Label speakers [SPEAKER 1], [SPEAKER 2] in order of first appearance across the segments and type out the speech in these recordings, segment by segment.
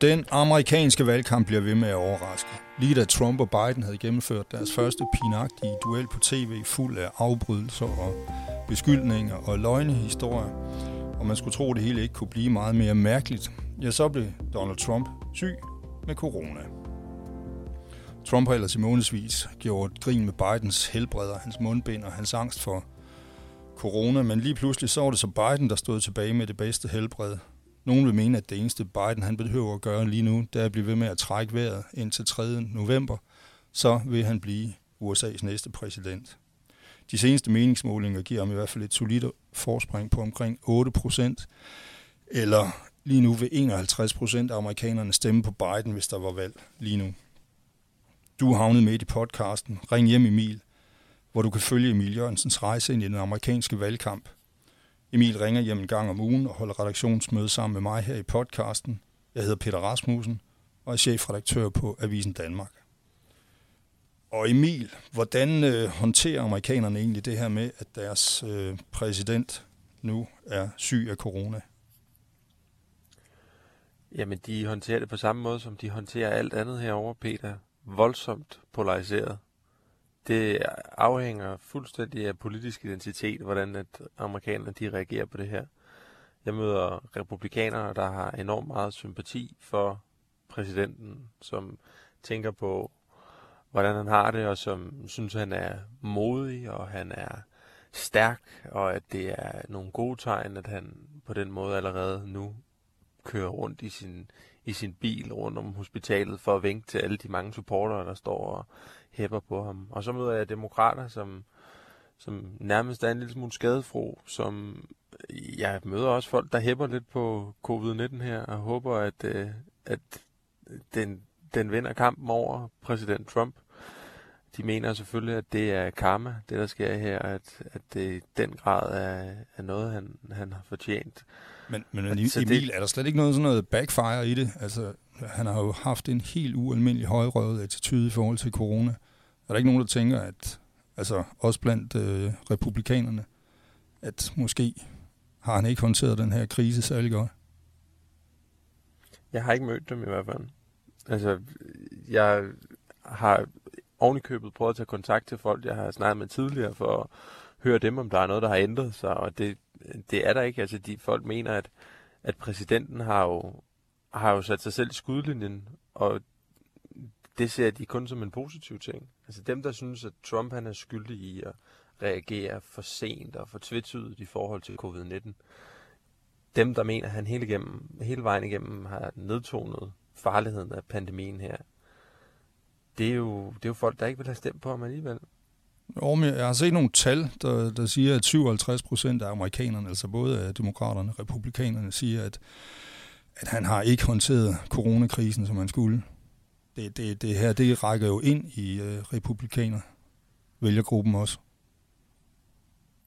[SPEAKER 1] Den amerikanske valgkamp bliver ved med at overraske. Lige da Trump og Biden havde gennemført deres første pinagtige duel på tv fuld af afbrydelser og beskyldninger og løgnehistorier, og man skulle tro, at det hele ikke kunne blive meget mere mærkeligt, ja, så blev Donald Trump syg med corona. Trump har ellers i månedsvis gjort grin med Bidens helbred og hans mundbind og hans angst for corona, men lige pludselig så var det så Biden, der stod tilbage med det bedste helbred, nogen vil mene, at det eneste Biden han behøver at gøre lige nu, det er at blive ved med at trække vejret indtil 3. november. Så vil han blive USA's næste præsident. De seneste meningsmålinger giver ham i hvert fald et solidt forspring på omkring 8 procent, eller lige nu vil 51 procent af amerikanerne stemme på Biden, hvis der var valg lige nu. Du er havnet med i podcasten Ring hjem Emil, hvor du kan følge Emil Jørgensens rejse ind i den amerikanske valgkamp. Emil ringer hjem en gang om ugen og holder redaktionsmøde sammen med mig her i podcasten. Jeg hedder Peter Rasmussen og er chefredaktør på Avisen Danmark. Og Emil, hvordan øh, håndterer amerikanerne egentlig det her med, at deres øh, præsident nu er syg af corona?
[SPEAKER 2] Jamen, de håndterer det på samme måde, som de håndterer alt andet herover, Peter. Voldsomt polariseret det afhænger fuldstændig af politisk identitet, hvordan at amerikanerne de reagerer på det her. Jeg møder republikanere, der har enormt meget sympati for præsidenten, som tænker på, hvordan han har det, og som synes, han er modig, og han er stærk, og at det er nogle gode tegn, at han på den måde allerede nu kører rundt i sin, i sin bil rundt om hospitalet for at vinke til alle de mange supportere, der står og hæpper på ham. Og så møder jeg demokrater, som, som nærmest er en lille smule skadefro, som jeg møder også folk, der hæpper lidt på covid-19 her, og håber, at, øh, at den, den vinder kampen over præsident Trump. De mener selvfølgelig, at det er karma, det der sker her, at, at det i den grad er, er noget, han, han har fortjent.
[SPEAKER 1] Men, men Emil, det, er der slet ikke noget sådan noget backfire i det? Altså, han har jo haft en helt ualmindelig højrøvet attitude i forhold til corona. Er der ikke nogen, der tænker, at altså også blandt øh, republikanerne, at måske har han ikke håndteret den her krise særlig godt?
[SPEAKER 2] Jeg har ikke mødt dem i hvert fald. Altså, jeg har ovenikøbet prøvet at tage kontakt til folk, jeg har snakket med tidligere, for at høre dem, om der er noget, der har ændret sig, og det, det er der ikke. Altså, de folk mener, at, at præsidenten har jo, har jo sat sig selv i skudlinjen, og det ser de kun som en positiv ting. Altså dem, der synes, at Trump han er skyldig i at reagere for sent og for tvetydigt i forhold til covid-19, dem, der mener, at han hele, igennem, hele vejen igennem har nedtonet farligheden af pandemien her, det er, jo, det er jo folk, der ikke vil have stemt på ham alligevel.
[SPEAKER 1] Jo, men jeg har set nogle tal, der, der siger, at 57 procent af amerikanerne, altså både af demokraterne og republikanerne, siger, at, at han har ikke håndteret coronakrisen, som han skulle det, det, det her, det rækker jo ind i øh, republikaner vælgergruppen også.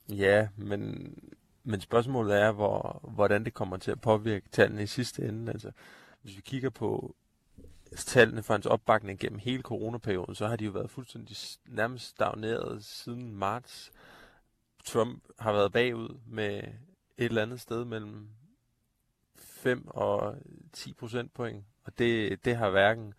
[SPEAKER 2] Ja, men, men spørgsmålet er, hvor, hvordan det kommer til at påvirke tallene i sidste ende. Altså, hvis vi kigger på tallene for hans opbakning gennem hele coronaperioden, så har de jo været fuldstændig nærmest stagneret siden marts. Trump har været bagud med et eller andet sted mellem 5 og 10 procentpoint, og det, det har hverken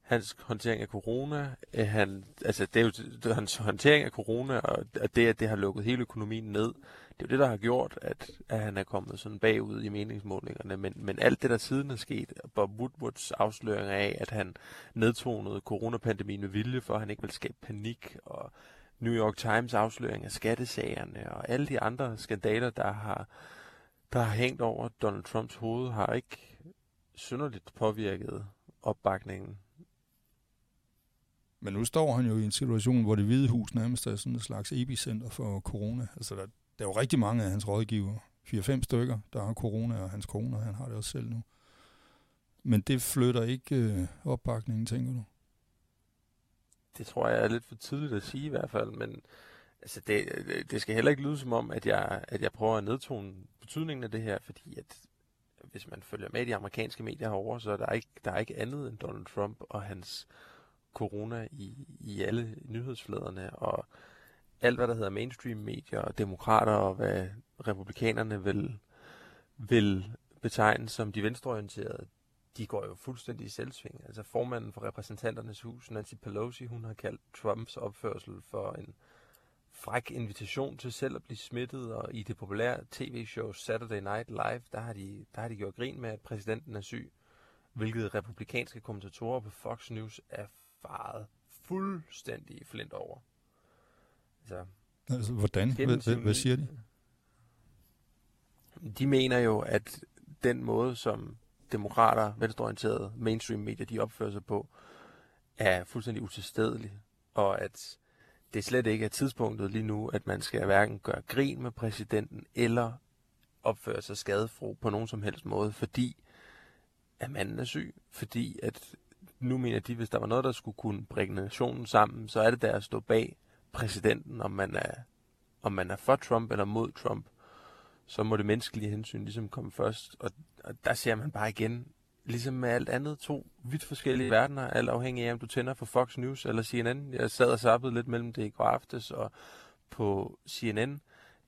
[SPEAKER 2] hans håndtering af corona, øh, han, altså det er jo hans håndtering af corona, og, det, at det har lukket hele økonomien ned, det er jo det, der har gjort, at, at han er kommet sådan bagud i meningsmålingerne. Men, men alt det, der siden er sket, Bob Woodwards afsløring af, at han nedtonede coronapandemien med vilje, for at han ikke ville skabe panik, og New York Times afsløring af skattesagerne, og alle de andre skandaler, der har, der har hængt over Donald Trumps hoved, har ikke synderligt påvirket opbakningen
[SPEAKER 1] men nu står han jo i en situation, hvor det hvide hus nærmest er sådan et slags epicenter for corona. Altså der, der er jo rigtig mange af hans rådgiver, 4-5 stykker, der har corona, og hans kone, han har det også selv nu. Men det flytter ikke øh, opbakningen, tænker du?
[SPEAKER 2] Det tror jeg er lidt for tidligt at sige i hvert fald, men altså det, øh, det skal heller ikke lyde som om, at jeg, at jeg prøver at nedtone betydningen af det her, fordi at hvis man følger med i de amerikanske medier herovre, så er der ikke, der er ikke andet end Donald Trump og hans corona i, i alle nyhedsfladerne, og alt, hvad der hedder mainstream-medier og demokrater og hvad republikanerne vil, vil betegne som de venstreorienterede, de går jo fuldstændig i selvsving. Altså formanden for repræsentanternes hus, Nancy Pelosi, hun har kaldt Trumps opførsel for en fræk invitation til selv at blive smittet, og i det populære tv-show Saturday Night Live, der har, de, der har de gjort grin med, at præsidenten er syg, hvilket republikanske kommentatorer på Fox News er faret fuldstændig flint over.
[SPEAKER 1] Altså, altså hvordan? Hvad, hvad siger de?
[SPEAKER 2] De mener jo, at den måde, som demokrater, venstreorienterede mainstream-medier, de opfører sig på, er fuldstændig utilstedelig, og at det slet ikke er tidspunktet lige nu, at man skal hverken gøre grin med præsidenten, eller opføre sig skadefro på nogen som helst måde, fordi at manden er syg, fordi at nu mener de, hvis der var noget, der skulle kunne bringe nationen sammen, så er det der at stå bag præsidenten, om man er, om man er for Trump eller mod Trump så må det menneskelige hensyn ligesom komme først. Og, og der ser man bare igen, ligesom med alt andet, to vidt forskellige verdener, alt afhængig af, om du tænder for Fox News eller CNN. Jeg sad og sappede lidt mellem det i går aftes, og på CNN,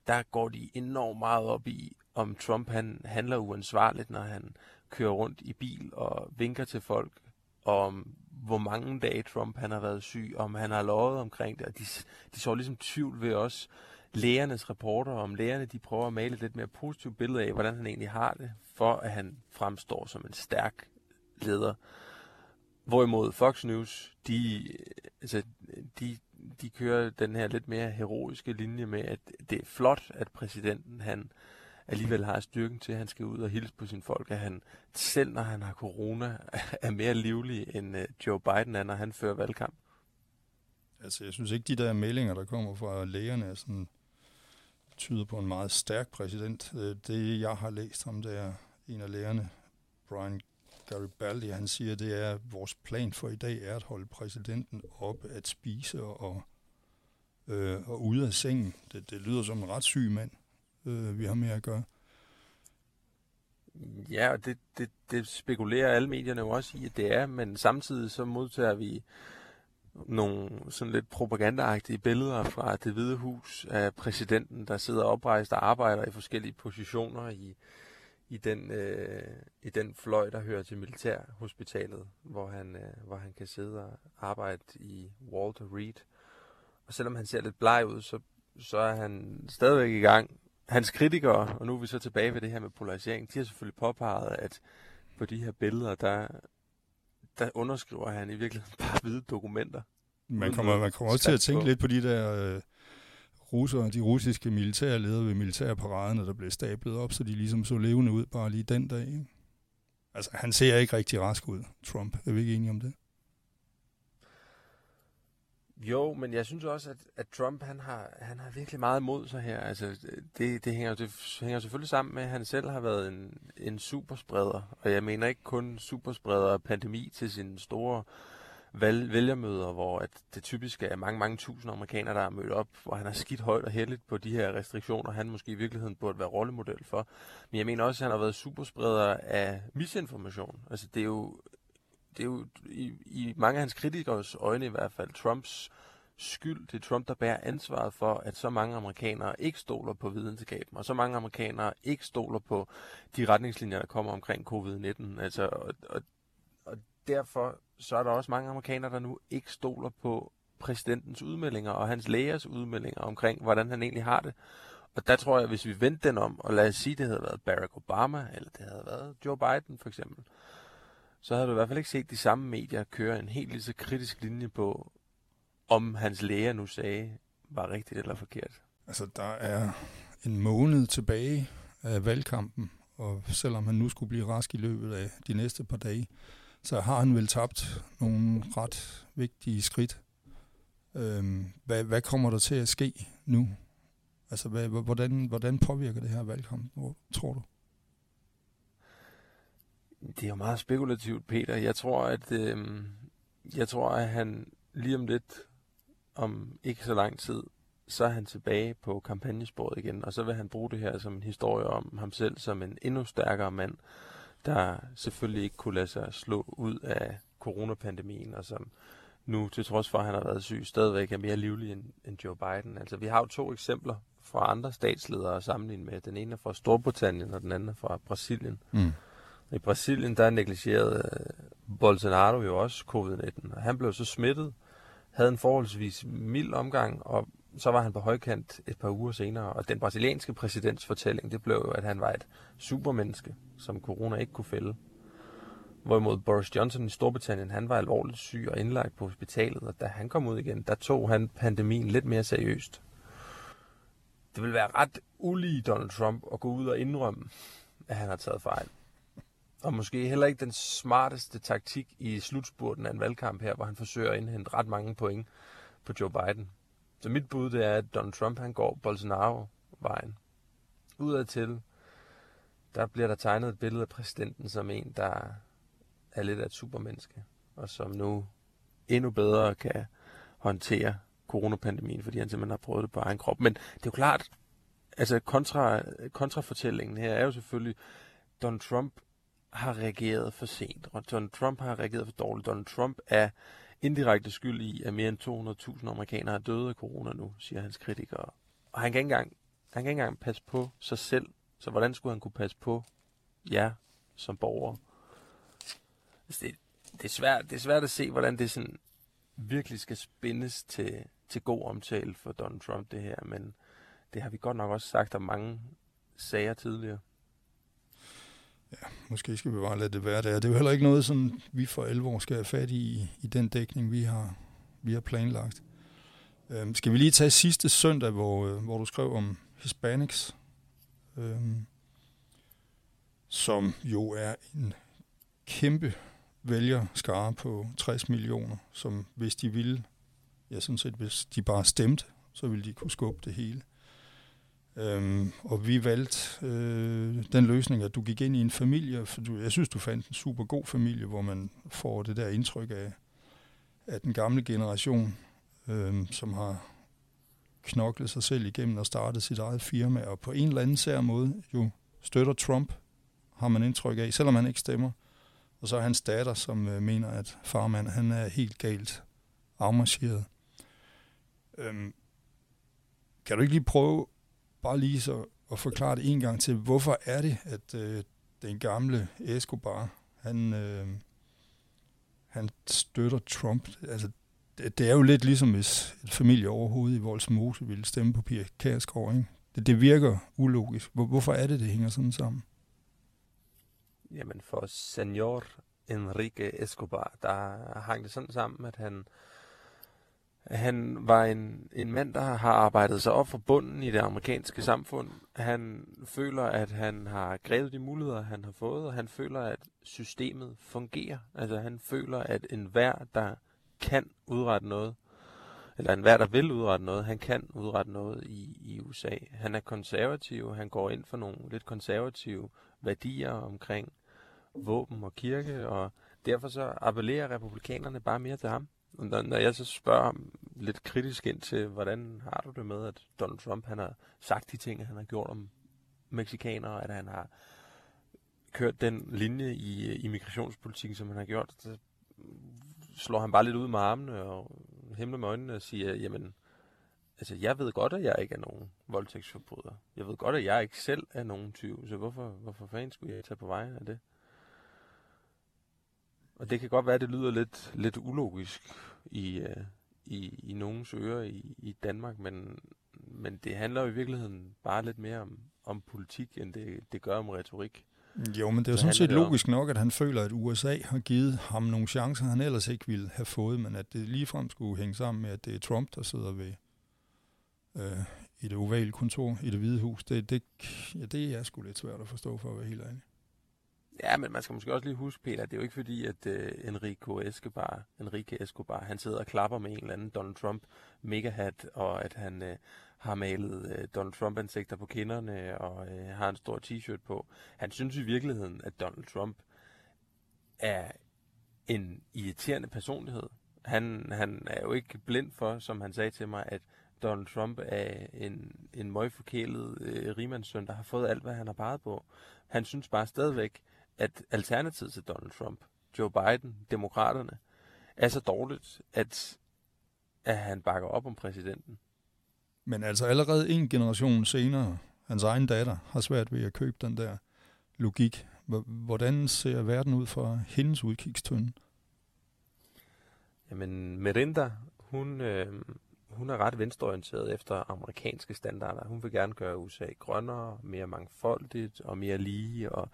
[SPEAKER 2] der går de enormt meget op i, om Trump han handler uansvarligt, når han kører rundt i bil og vinker til folk, om hvor mange dage Trump han har været syg, om han har lovet omkring det, og de, de så ligesom tvivl ved os, lægernes rapporter, om lægerne de prøver at male et lidt mere positivt billede af, hvordan han egentlig har det, for at han fremstår som en stærk leder. Hvorimod Fox News, de, altså, de, de kører den her lidt mere heroiske linje med, at det er flot, at præsidenten han alligevel har styrken til, at han skal ud og hilse på sine folk, at han selv når han har corona, er mere livlig end øh, Joe Biden er, når han fører valgkamp.
[SPEAKER 1] Altså, jeg synes ikke, de der meldinger, der kommer fra lægerne, er sådan tyder på en meget stærk præsident. Øh, det, jeg har læst om, det er en af lægerne, Brian Garibaldi, han siger, det er, at vores plan for i dag er at holde præsidenten op at spise og, øh, og ude af sengen. Det, det lyder som en ret syg mand, øh, vi har med at gøre.
[SPEAKER 2] Ja, og det, det, det spekulerer alle medierne jo også i, at det er, men samtidig så modtager vi nogle sådan lidt propagandaagtige billeder fra det hvide hus af præsidenten, der sidder oprejst og arbejder i forskellige positioner i, i, den, øh, i den fløj, der hører til militærhospitalet, hvor han, øh, hvor han kan sidde og arbejde i Walter Reed. Og selvom han ser lidt bleg ud, så, så er han stadigvæk i gang. Hans kritikere, og nu er vi så tilbage ved det her med polarisering, de har selvfølgelig påpeget, at på de her billeder, der, der underskriver han i virkeligheden bare hvide dokumenter.
[SPEAKER 1] Man kommer, man kommer også til at tænke på. lidt på de der øh, russere, de russiske militærledere ved militærparaderne, der blev stablet op, så de ligesom så levende ud bare lige den dag. Ikke? Altså, han ser ikke rigtig rask ud, Trump. Er vi ikke enige om det?
[SPEAKER 2] Jo, men jeg synes også, at, at Trump han har, han har virkelig meget mod sig her. Altså, det, det, hænger, det hænger selvfølgelig sammen med, at han selv har været en, en superspreder. Og jeg mener ikke kun superspreder og pandemi til sine store valg, vælgermøder, hvor at det typisk er mange, mange tusind amerikanere, der er mødt op, hvor han har skidt højt og heldigt på de her restriktioner, han måske i virkeligheden burde være rollemodel for. Men jeg mener også, at han har været superspreder af misinformation. Altså, det er jo det er jo i, i mange af hans kritikers øjne i hvert fald Trumps skyld. Det er Trump, der bærer ansvaret for, at så mange amerikanere ikke stoler på videnskaben, og så mange amerikanere ikke stoler på de retningslinjer, der kommer omkring covid-19. Altså, og, og, og derfor så er der også mange amerikanere, der nu ikke stoler på præsidentens udmeldinger og hans lægers udmeldinger omkring, hvordan han egentlig har det. Og der tror jeg, hvis vi vendte den om, og lad os sige, det havde været Barack Obama, eller det havde været Joe Biden for eksempel, øh, så havde du i hvert fald ikke set de samme medier køre en helt lige så kritisk linje på, om hans læger nu sagde, var rigtigt eller forkert.
[SPEAKER 1] Altså, der er en måned tilbage af valgkampen, og selvom han nu skulle blive rask i løbet af de næste par dage, så har han vel tabt nogle ret vigtige skridt. Øhm, hvad, hvad kommer der til at ske nu? Altså, hvad, hvordan, hvordan påvirker det her valgkamp, tror du?
[SPEAKER 2] Det er jo meget spekulativt, Peter. Jeg tror, at øh, jeg tror, at han lige om lidt, om ikke så lang tid, så er han tilbage på kampagnesporet igen, og så vil han bruge det her som en historie om ham selv som en endnu stærkere mand, der selvfølgelig ikke kunne lade sig slå ud af coronapandemien, og som nu, til trods for, at han har været syg, stadigvæk er mere livlig end, end Joe Biden. Altså, vi har jo to eksempler fra andre statsledere at sammenligne med. Den ene er fra Storbritannien, og den anden er fra Brasilien. Mm. I Brasilien, der negligerede øh, Bolsonaro jo også covid-19, og han blev så smittet, havde en forholdsvis mild omgang, og så var han på højkant et par uger senere, og den brasilianske præsidents fortælling, det blev jo, at han var et supermenneske, som corona ikke kunne fælde. Hvorimod Boris Johnson i Storbritannien, han var alvorligt syg og indlagt på hospitalet, og da han kom ud igen, der tog han pandemien lidt mere seriøst. Det vil være ret ulige Donald Trump at gå ud og indrømme, at han har taget fejl. Og måske heller ikke den smarteste taktik i slutspurten af en valgkamp her, hvor han forsøger at indhente ret mange point på Joe Biden. Så mit bud det er, at Donald Trump han går Bolsonaro-vejen. Udadtil, der bliver der tegnet et billede af præsidenten som en, der er lidt af et supermenneske, og som nu endnu bedre kan håndtere coronapandemien, fordi han simpelthen har prøvet det på egen krop. Men det er jo klart, altså kontra, kontrafortællingen her er jo selvfølgelig, Donald Trump har reageret for sent. og Donald Trump har reageret for dårligt. Donald Trump er indirekte skyld i, at mere end 200.000 amerikanere er døde af corona nu, siger hans kritikere. Og han kan ikke engang, han kan ikke engang passe på sig selv. Så hvordan skulle han kunne passe på jer som borgere? Altså, det, det, er svært, det er svært at se, hvordan det sådan virkelig skal spændes til, til god omtale for Donald Trump, det her. Men det har vi godt nok også sagt om mange sager tidligere.
[SPEAKER 1] Ja, måske skal vi bare lade det være der. Det er jo heller ikke noget, som vi for alvor skal have fat i, i den dækning, vi har, vi har planlagt. Øhm, skal vi lige tage sidste søndag, hvor, øh, hvor du skrev om Hispanics, øhm, som jo er en kæmpe vælgerskare på 60 millioner, som hvis de ville, ja sådan set hvis de bare stemte, så ville de kunne skubbe det hele. Øhm, og vi valgte øh, den løsning, at du gik ind i en familie, for du, jeg synes, du fandt en super god familie, hvor man får det der indtryk af, at den gamle generation, øh, som har knoklet sig selv igennem og startet sit eget firma, og på en eller anden sær måde jo støtter Trump, har man indtryk af, selvom han ikke stemmer. Og så er hans datter, som øh, mener, at farmand han er helt galt afmarcheret. Øhm, kan du ikke lige prøve bare lige så at forklare det en gang til, hvorfor er det, at øh, den gamle Escobar, han, øh, han støtter Trump? Altså, det, det er jo lidt ligesom, hvis et familie overhovedet i Voldsmose ville stemme på Pia Kærsgaard, ikke? Det, det virker ulogisk. Hvor, hvorfor er det, det hænger sådan sammen?
[SPEAKER 2] Jamen for senor Enrique Escobar, der hang det sådan sammen, at han han var en, en mand, der har arbejdet sig op fra bunden i det amerikanske samfund. Han føler, at han har grebet de muligheder, han har fået, og han føler, at systemet fungerer. Altså han føler, at enhver, der kan udrette noget, eller enhver, der vil udrette noget, han kan udrette noget i, i USA. Han er konservativ, han går ind for nogle lidt konservative værdier omkring våben og kirke, og derfor så appellerer republikanerne bare mere til ham. Og når, når jeg så spørger ham lidt kritisk ind til, hvordan har du det med, at Donald Trump han har sagt de ting, han har gjort om mexikanere, at han har kørt den linje i øh, immigrationspolitikken, som han har gjort, så slår han bare lidt ud med armene og himler med øjnene og siger, jamen, altså jeg ved godt, at jeg ikke er nogen voldtægtsforbryder. Jeg ved godt, at jeg ikke selv er nogen tyv, så hvorfor, hvorfor fanden skulle jeg tage på vej af det? Og det kan godt være, at det lyder lidt, lidt ulogisk i, uh, i, i nogens ører i, i Danmark, men, men det handler jo i virkeligheden bare lidt mere om, om politik, end det, det gør om retorik.
[SPEAKER 1] Jo, men det er jo sådan set logisk nok, at han føler, at USA har givet ham nogle chancer, han ellers ikke ville have fået, men at det ligefrem skulle hænge sammen med, at det er Trump, der sidder ved øh, i det ovale kontor i det hvide hus. Det, det, ja, det er sgu lidt svært at forstå, for at være helt ærlig.
[SPEAKER 2] Ja, men man skal måske også lige huske, Peter, det er jo ikke fordi, at uh, Enrico Escobar, Enrique Escobar, han sidder og klapper med en eller anden Donald Trump megahat, og at han uh, har malet uh, Donald Trump-ansigter på kinderne, og uh, har en stor t-shirt på. Han synes i virkeligheden, at Donald Trump er en irriterende personlighed. Han, han er jo ikke blind for, som han sagde til mig, at Donald Trump er en, en møgforkælet øh, rimandssøn, der har fået alt, hvad han har peget på. Han synes bare stadigvæk, at alternativet til Donald Trump, Joe Biden, demokraterne, er så dårligt, at, at han bakker op om præsidenten.
[SPEAKER 1] Men altså allerede en generation senere, hans egen datter, har svært ved at købe den der logik. Hvordan ser verden ud fra hendes udkigstønde?
[SPEAKER 2] Jamen, Merinda, hun, øh, hun er ret venstreorienteret efter amerikanske standarder. Hun vil gerne gøre USA grønnere, mere mangfoldigt og mere lige. Og,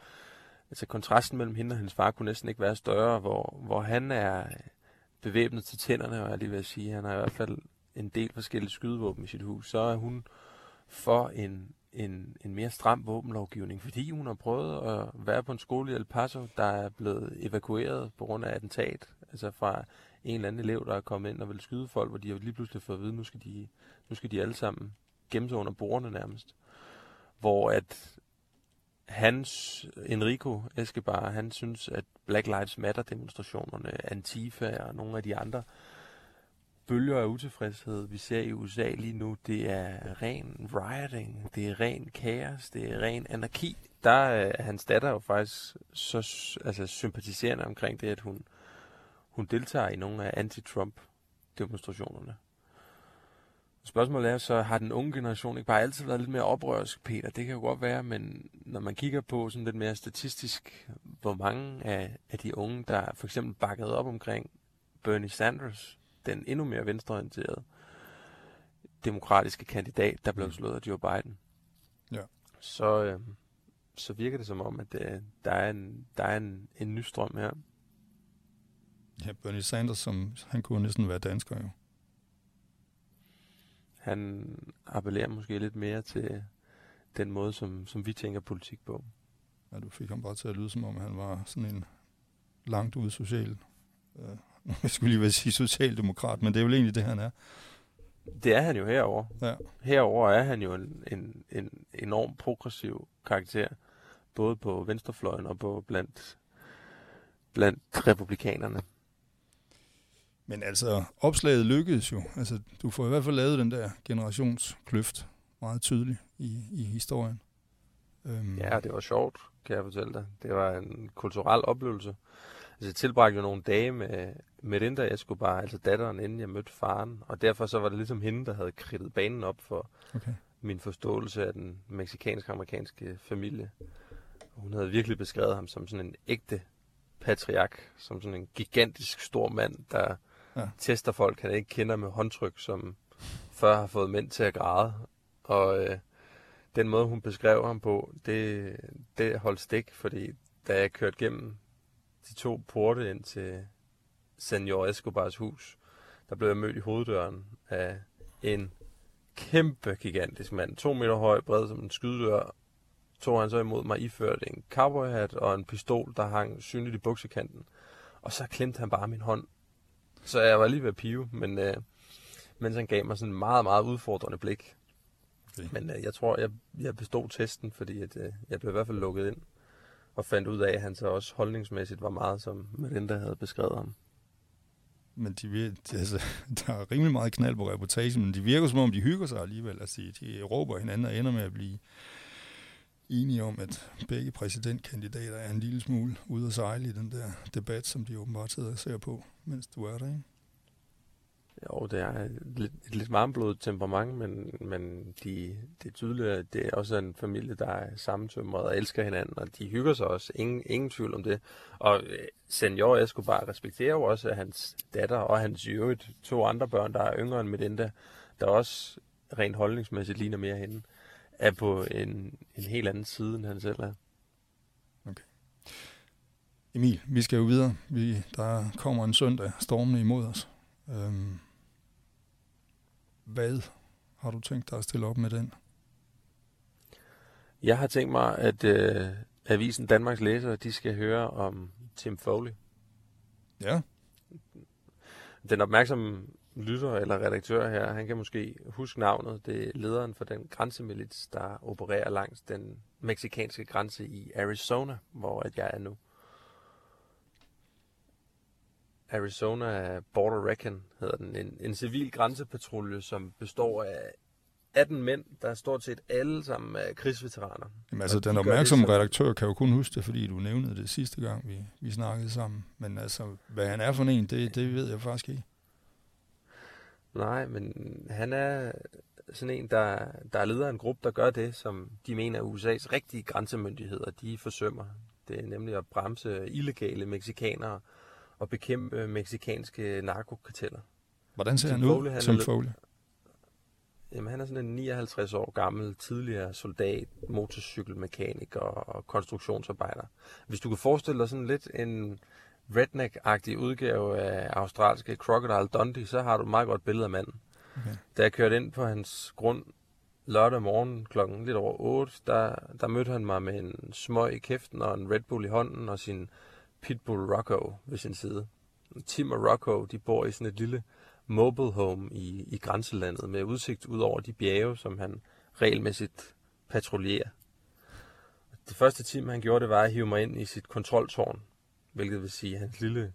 [SPEAKER 2] altså kontrasten mellem hende og hendes far kunne næsten ikke være større, hvor, hvor han er bevæbnet til tænderne, og jeg lige vil sige, han har i hvert fald en del forskellige skydevåben i sit hus. Så er hun for en, en, en mere stram våbenlovgivning, fordi hun har prøvet at være på en skole i El Paso, der er blevet evakueret på grund af attentat, altså fra en eller anden elev, der er kommet ind og vil skyde folk, hvor de har lige pludselig fået at vide, nu skal de, nu skal de alle sammen gemme sig under bordene nærmest. Hvor at hans, Enrico Escobar, han synes, at Black Lives Matter demonstrationerne, Antifa og nogle af de andre bølger af utilfredshed, vi ser i USA lige nu, det er ren rioting, det er ren kaos, det er ren anarki. Der er hans datter jo faktisk så altså, sympatiserende omkring det, at hun, hun deltager i nogle af anti-Trump-demonstrationerne. Spørgsmålet er så, har den unge generation ikke bare altid været lidt mere oprørsk, Peter? Det kan jo godt være, men når man kigger på sådan lidt mere statistisk, hvor mange af, af de unge, der for eksempel bakkede op omkring Bernie Sanders, den endnu mere venstreorienterede demokratiske kandidat, der blev mm. slået af Joe Biden,
[SPEAKER 1] ja.
[SPEAKER 2] så, øh, så virker det som om, at øh, der er, en, der er en, en ny strøm her.
[SPEAKER 1] Ja, Bernie Sanders, som, han kunne næsten være dansker jo.
[SPEAKER 2] Han appellerer måske lidt mere til den måde, som, som vi tænker politik på.
[SPEAKER 1] Ja, du fik ham bare til at lyde, som om han var sådan en langt ude social, øh, jeg skulle lige være sige socialdemokrat, men det er jo egentlig det, han er.
[SPEAKER 2] Det er han jo herover.
[SPEAKER 1] Ja.
[SPEAKER 2] Herover er han jo en, en, en enorm progressiv karakter, både på venstrefløjen og på blandt, blandt republikanerne.
[SPEAKER 1] Men altså, opslaget lykkedes jo. Altså, du får i hvert fald lavet den der generationskløft meget tydelig i, i historien.
[SPEAKER 2] Øhm. Ja, det var sjovt, kan jeg fortælle dig. Det var en kulturel oplevelse. Altså, jeg tilbragte jo nogle dage med Merinda Escobar, altså datteren, inden jeg mødte faren. Og derfor så var det ligesom hende, der havde kridtet banen op for okay. min forståelse af den meksikansk-amerikanske familie. Hun havde virkelig beskrevet ham som sådan en ægte patriark, som sådan en gigantisk stor mand, der ja. tester folk, han ikke kender med håndtryk, som før har fået mænd til at græde. Og øh, den måde, hun beskrev ham på, det, det holdt stik, fordi da jeg kørte gennem de to porte ind til Senor Escobars hus, der blev jeg mødt i hoveddøren af en kæmpe gigantisk mand. To meter høj, bred som en skydedør. Tog han så imod mig iført en cowboyhat og en pistol, der hang synligt i buksekanten. Og så klemte han bare min hånd så jeg var lige ved at pive, men øh, mens han gav mig sådan en meget, meget udfordrende blik. Okay. Men øh, jeg tror, jeg, jeg bestod testen, fordi at, øh, jeg blev i hvert fald lukket ind og fandt ud af, at han så også holdningsmæssigt var meget, som Melinda havde beskrevet ham.
[SPEAKER 1] Men de, de, altså, der er rimelig meget knald på reportagen, men de virker som om, de hygger sig alligevel. Altså, de, de råber hinanden og ender med at blive enige om, at begge præsidentkandidater er en lille smule ude at sejle i den der debat, som de åbenbart sidder og ser på, mens du er der, ikke?
[SPEAKER 2] Jo, det er et lidt, et lidt varmblodet temperament, men, men de, det er tydeligt, at det er også en familie, der er sammentømret og elsker hinanden, og de hygger sig også. Ingen, ingen tvivl om det. Og øh, senior Escobar respekterer jo også hans datter og hans i øvrigt to andre børn, der er yngre end Medinda, der også rent holdningsmæssigt ligner mere hende er på en, en helt anden side, end han selv er.
[SPEAKER 1] Okay. Emil, vi skal jo videre. Vi, der kommer en søndag stormende imod os. Øhm, hvad har du tænkt dig at stille op med den?
[SPEAKER 2] Jeg har tænkt mig, at øh, Avisen Danmarks læsere, de skal høre om Tim Foley.
[SPEAKER 1] Ja.
[SPEAKER 2] Den opmærksomme lytter eller redaktør her, han kan måske huske navnet. Det er lederen for den grænsemilits, der opererer langs den meksikanske grænse i Arizona, hvor at jeg er nu. Arizona Border Recon hedder den. En, en civil grænsepatrulje, som består af 18 mænd, der er stort set alle sammen er krigsveteraner.
[SPEAKER 1] Jamen, altså, den
[SPEAKER 2] de det,
[SPEAKER 1] opmærksomme
[SPEAKER 2] som-
[SPEAKER 1] redaktør kan jo kun huske det, fordi du nævnede det sidste gang, vi, vi snakkede sammen. Men altså, hvad han er for en, det, det ved jeg faktisk ikke.
[SPEAKER 2] Nej, men han er sådan en, der, der er leder af en gruppe, der gør det, som de mener er USA's rigtige grænsemyndigheder, de forsømmer. Det er nemlig at bremse illegale meksikanere og bekæmpe meksikanske narkokarteller.
[SPEAKER 1] Hvordan ser
[SPEAKER 2] Tim
[SPEAKER 1] han ud,
[SPEAKER 2] Foley, han
[SPEAKER 1] Tim
[SPEAKER 2] lidt-
[SPEAKER 1] Foley?
[SPEAKER 2] Jamen, han er sådan en 59 år gammel, tidligere soldat, motorcykelmekaniker og konstruktionsarbejder. Hvis du kan forestille dig sådan lidt en redneck-agtig udgave af australske Crocodile Dundee, så har du et meget godt billede af manden.
[SPEAKER 1] Okay.
[SPEAKER 2] Da jeg kørte ind på hans grund lørdag morgen klokken lidt over 8, der, der mødte han mig med en smøg i kæften og en Red Bull i hånden og sin Pitbull Rocco ved sin side. Tim og Rocco, de bor i sådan et lille mobile home i, i grænselandet med udsigt ud over de bjerge, som han regelmæssigt patruljerer. Det første Tim, han gjorde, det var at hive mig ind i sit kontroltårn, hvilket vil sige hans lille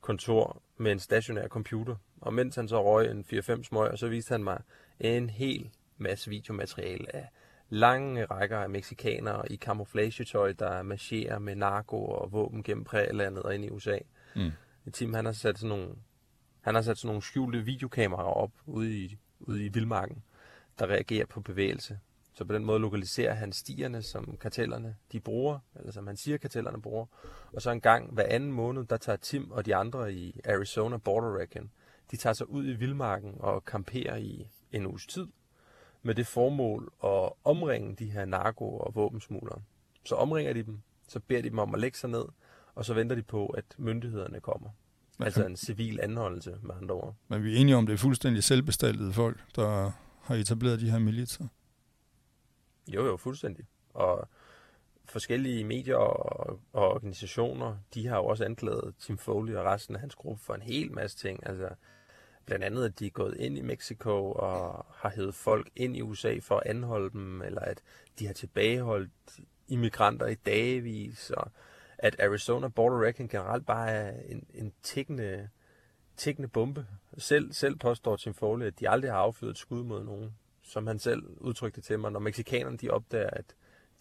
[SPEAKER 2] kontor med en stationær computer. Og mens han så røg en 4-5 smøg, så viste han mig en hel masse videomateriale af lange rækker af meksikanere i camouflagetøj, der marcherer med narko og våben gennem prælandet og ind i USA.
[SPEAKER 1] Mm.
[SPEAKER 2] Tim, han har sat sådan nogle, han har sat sådan nogle skjulte videokameraer op ude i, ude i vildmarken, der reagerer på bevægelse. Så på den måde lokaliserer han stierne, som kartellerne de bruger, eller som han siger, kartellerne bruger. Og så en gang hver anden måned, der tager Tim og de andre i Arizona Border Recon, de tager sig ud i vildmarken og kamperer i en uges tid, med det formål at omringe de her narko- og våbensmuglere. Så omringer de dem, så beder de dem om at lægge sig ned, og så venter de på, at myndighederne kommer.
[SPEAKER 1] Men,
[SPEAKER 2] Altså en civil anholdelse, med andre ord.
[SPEAKER 1] men vi er enige om, det er fuldstændig selvbestaltede folk, der har etableret de her militser.
[SPEAKER 2] Jo, jo, fuldstændig. Og forskellige medier og, og organisationer, de har jo også anklaget Tim Foley og resten af hans gruppe for en hel masse ting. Altså, blandt andet, at de er gået ind i Mexico og har hævet folk ind i USA for at anholde dem, eller at de har tilbageholdt immigranter i dagevis, og at Arizona Border Recon generelt bare er en, en tækkende, tækkende bombe. Selv, selv påstår Tim Foley, at de aldrig har affyret et skud mod nogen, som han selv udtrykte til mig. Når mexikanerne de opdager, at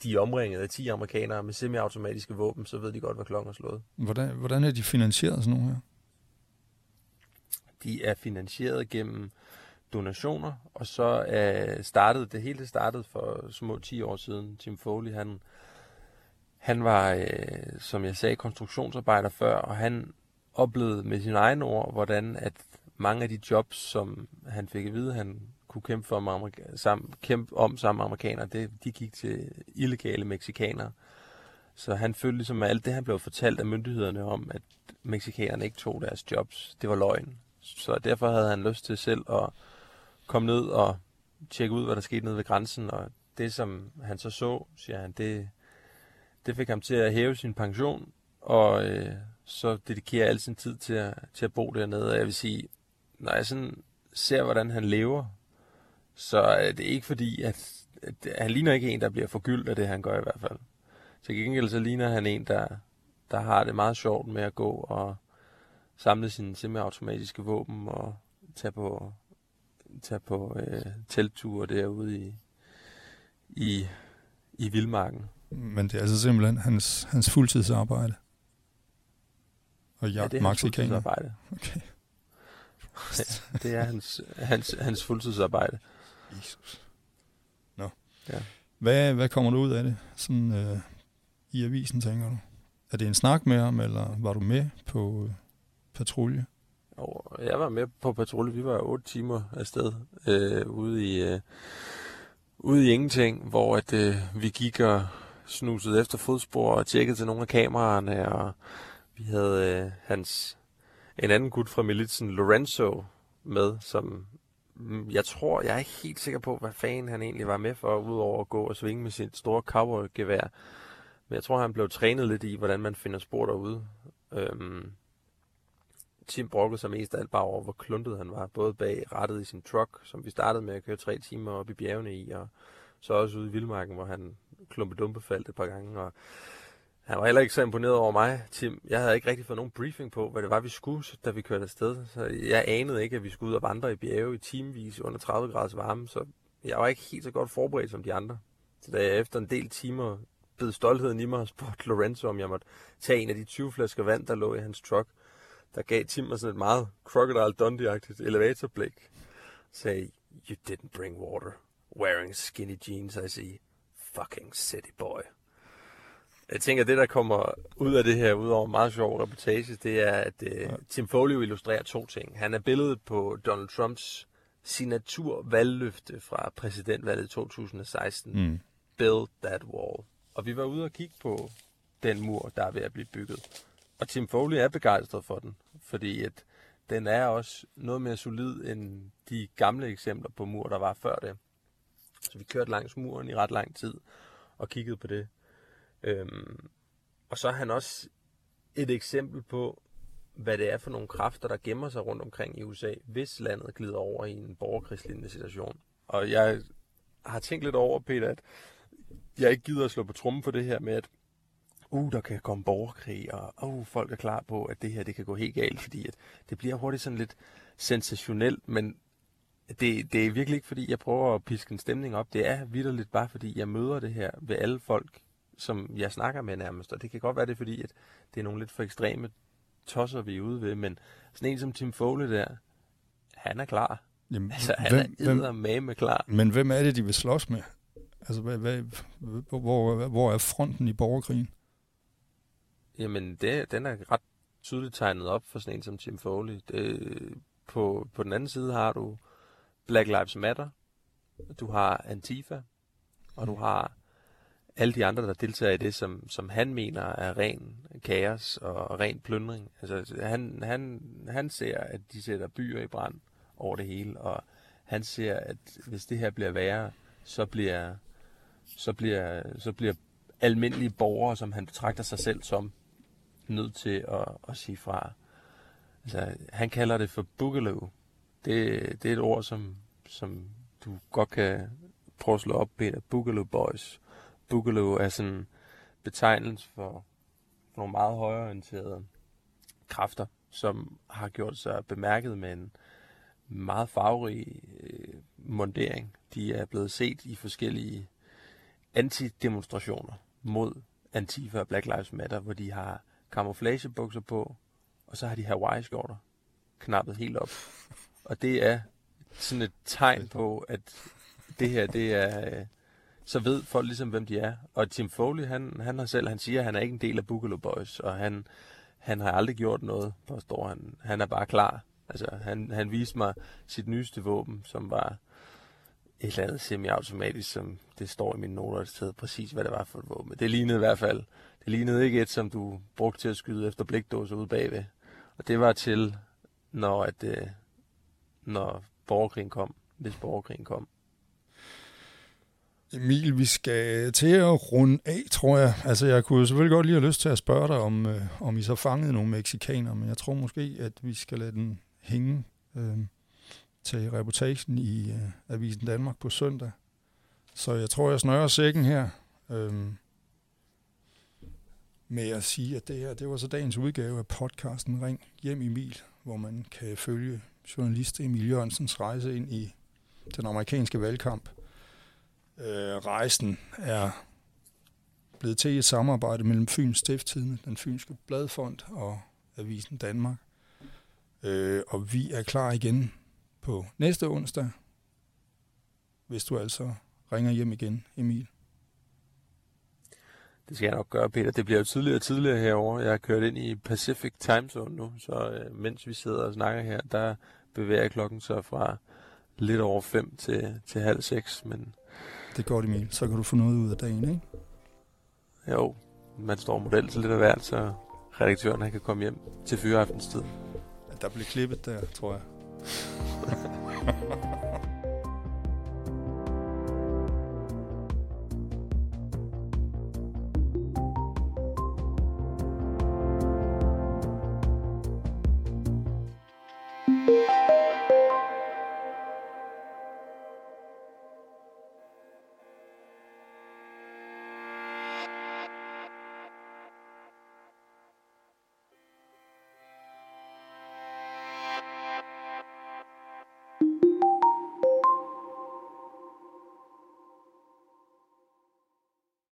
[SPEAKER 2] de er omringet af 10 amerikanere med semiautomatiske våben, så ved de godt, hvad klokken er slået.
[SPEAKER 1] Hvordan, hvordan er de finansieret, sådan nogle her?
[SPEAKER 2] De er finansieret gennem donationer, og så er startet, det hele startede for små 10 år siden. Tim Foley, han, han var, øh, som jeg sagde, konstruktionsarbejder før, og han oplevede med sine egne ord, hvordan at mange af de jobs, som han fik at vide, han kunne kæmpe, for med amerika- sammen, kæmpe om sammen med amerikanere, det, de gik til illegale meksikanere. Så han følte ligesom, at alt det, han blev fortalt af myndighederne om, at meksikanerne ikke tog deres jobs, det var løgn. Så derfor havde han lyst til selv at komme ned og tjekke ud, hvad der skete nede ved grænsen. Og det, som han så så, siger han, det, det fik ham til at hæve sin pension, og øh, så dedikere al sin tid til at, til at bo dernede. Og jeg vil sige, når jeg sådan ser, hvordan han lever, så er det ikke fordi, at, at han ligner ikke en, der bliver forgyldt af det, han gør i hvert fald. Til gengæld så ligner han en, der, der har det meget sjovt med at gå og samle sine semiautomatiske våben og tage på, tage på øh, teltture derude i, i, i vildmarken.
[SPEAKER 1] Men det er altså simpelthen hans, hans fuldtidsarbejde. Og ja,
[SPEAKER 2] Ja, det er hans fuldtidsarbejde.
[SPEAKER 1] Okay.
[SPEAKER 2] Det er hans, hans, hans fuldtidsarbejde.
[SPEAKER 1] Jesus. Nå.
[SPEAKER 2] Ja.
[SPEAKER 1] Hvad, hvad kommer du ud af det, sådan øh, i avisen, tænker du? Er det en snak med ham, eller var du med på øh, patrulje?
[SPEAKER 2] Og jeg var med på patrulje. Vi var 8 timer afsted øh, ude i øh, ude i ingenting, hvor at øh, vi gik og snusede efter fodspor og tjekkede til nogle af kameraerne, og vi havde øh, hans en anden gut fra militsen, Lorenzo, med, som Mm, jeg tror, jeg er ikke helt sikker på, hvad fanden han egentlig var med for, udover at gå og svinge med sit store cowboygevær. Men jeg tror, han blev trænet lidt i, hvordan man finder spor derude. Øhm, Tim brokkede sig mest af alt bare over, hvor kluntet han var. Både bag rettet i sin truck, som vi startede med at køre tre timer op i bjergene i, og så også ude i Vildmarken, hvor han klumpe faldt et par gange. Og han var heller ikke så imponeret over mig, Tim. Jeg havde ikke rigtig fået nogen briefing på, hvad det var, vi skulle, da vi kørte afsted. Så jeg anede ikke, at vi skulle ud og vandre i bjerge i timevis under 30 graders varme, så jeg var ikke helt så godt forberedt som de andre. Så da jeg efter en del timer bed stoltheden i mig og spurgte Lorenzo, om jeg måtte tage en af de 20 flasker vand, der lå i hans truck, der gav Tim mig sådan et meget Crocodile Dundee-agtigt elevatorblik. Sagde, you didn't bring water. Wearing skinny jeans, I see. Fucking city boy. Jeg tænker, at det, der kommer ud af det her, ud over meget sjov reportage, det er, at ja. Tim Foley illustrerer to ting. Han er billedet på Donald Trumps signaturvalgløfte fra præsidentvalget 2016. Mm. Build that wall. Og vi var ude og kigge på den mur, der er ved at blive bygget. Og Tim Foley er begejstret for den, fordi at den er også noget mere solid end de gamle eksempler på mur, der var før det. Så vi kørte langs muren i ret lang tid og kiggede på det. Øhm, og så er han også et eksempel på, hvad det er for nogle kræfter, der gemmer sig rundt omkring i USA, hvis landet glider over i en borgerkrigslignende situation. Og jeg har tænkt lidt over, Peter, at jeg ikke gider at slå på trummen for det her med, at uh, der kan komme borgerkrig, og uh, folk er klar på, at det her det kan gå helt galt, fordi at det bliver hurtigt sådan lidt sensationelt, men det, det er virkelig ikke, fordi jeg prøver at piske en stemning op. Det er vidderligt bare, fordi jeg møder det her ved alle folk, som jeg snakker med nærmest. Og det kan godt være, det er fordi, at det er nogle lidt for ekstreme tosser, vi er ude ved. Men sådan en som Tim Foley der, han er klar. Jamen, altså, han hvem, er med klar.
[SPEAKER 1] Men hvem er det, de vil slås med? Altså, hvad, hvad, hvor, hvor er fronten i borgerkrigen?
[SPEAKER 2] Jamen, det, den er ret tydeligt tegnet op for sådan en som Tim Foley. Det, på, på den anden side har du Black Lives Matter, du har Antifa, og du har alle de andre, der deltager i det, som, som han mener er ren kaos og ren plyndring. Altså, han, han, han ser, at de sætter byer i brand over det hele, og han ser, at hvis det her bliver værre, så bliver, så bliver, så bliver almindelige borgere, som han betragter sig selv som, nødt til at, at sige fra. Altså, han kalder det for boogaloo. Det, det er et ord, som, som du godt kan prøve at slå op, Peter. Boogaloo Boys. Boogaloo er sådan betegnelse for nogle meget højorienterede kræfter, som har gjort sig bemærket med en meget farverig øh, mondering. De er blevet set i forskellige antidemonstrationer mod Antifa og Black Lives Matter, hvor de har camouflagebukser på, og så har de Hawaii-skjorter knappet helt op. Og det er sådan et tegn på, at det her, det er, øh, så ved folk ligesom, hvem de er. Og Tim Foley, han, han har selv, han siger, at han er ikke en del af Boogaloo Boys, og han, han har aldrig gjort noget, påstår han. Han er bare klar. Altså, han, han viste mig sit nyeste våben, som var et eller andet semi-automatisk, som det står i mine noter et sted, præcis hvad det var for et våben. Det lignede i hvert fald, det lignede ikke et, som du brugte til at skyde efter blikdåser ude bagved. Og det var til, når, at, øh, når borgerkrigen kom, hvis borgerkrigen kom.
[SPEAKER 1] Emil, vi skal til at runde af, tror jeg. Altså, jeg kunne selvfølgelig godt lige have lyst til at spørge dig, om, øh, om I så fangede nogle mexikanere, men jeg tror måske, at vi skal lade den hænge øh, til reportagen i øh, Avisen Danmark på søndag. Så jeg tror, jeg snører sækken her øh, med at sige, at det her det var så dagens udgave af podcasten Ring hjem Emil, hvor man kan følge journalist Emil Jørgensens rejse ind i den amerikanske valgkamp. Øh, rejsen er blevet til et samarbejde mellem Fyns Stifttidende, den fynske bladfond og Avisen Danmark. Øh, og vi er klar igen på næste onsdag, hvis du altså ringer hjem igen, Emil.
[SPEAKER 2] Det skal jeg nok gøre, Peter. Det bliver jo tidligere og tidligere herover. Jeg har kørt ind i Pacific Time Zone nu, så øh, mens vi sidder og snakker her, der bevæger klokken så fra lidt over 5 til, til halv 6. Men...
[SPEAKER 1] Det er godt, Emil. Så kan du få noget ud af dagen, ikke?
[SPEAKER 2] Jo, man står model til lidt af hvert, så redaktøren han kan komme hjem til fyreaftenstid.
[SPEAKER 1] Ja, der bliver klippet der, tror jeg.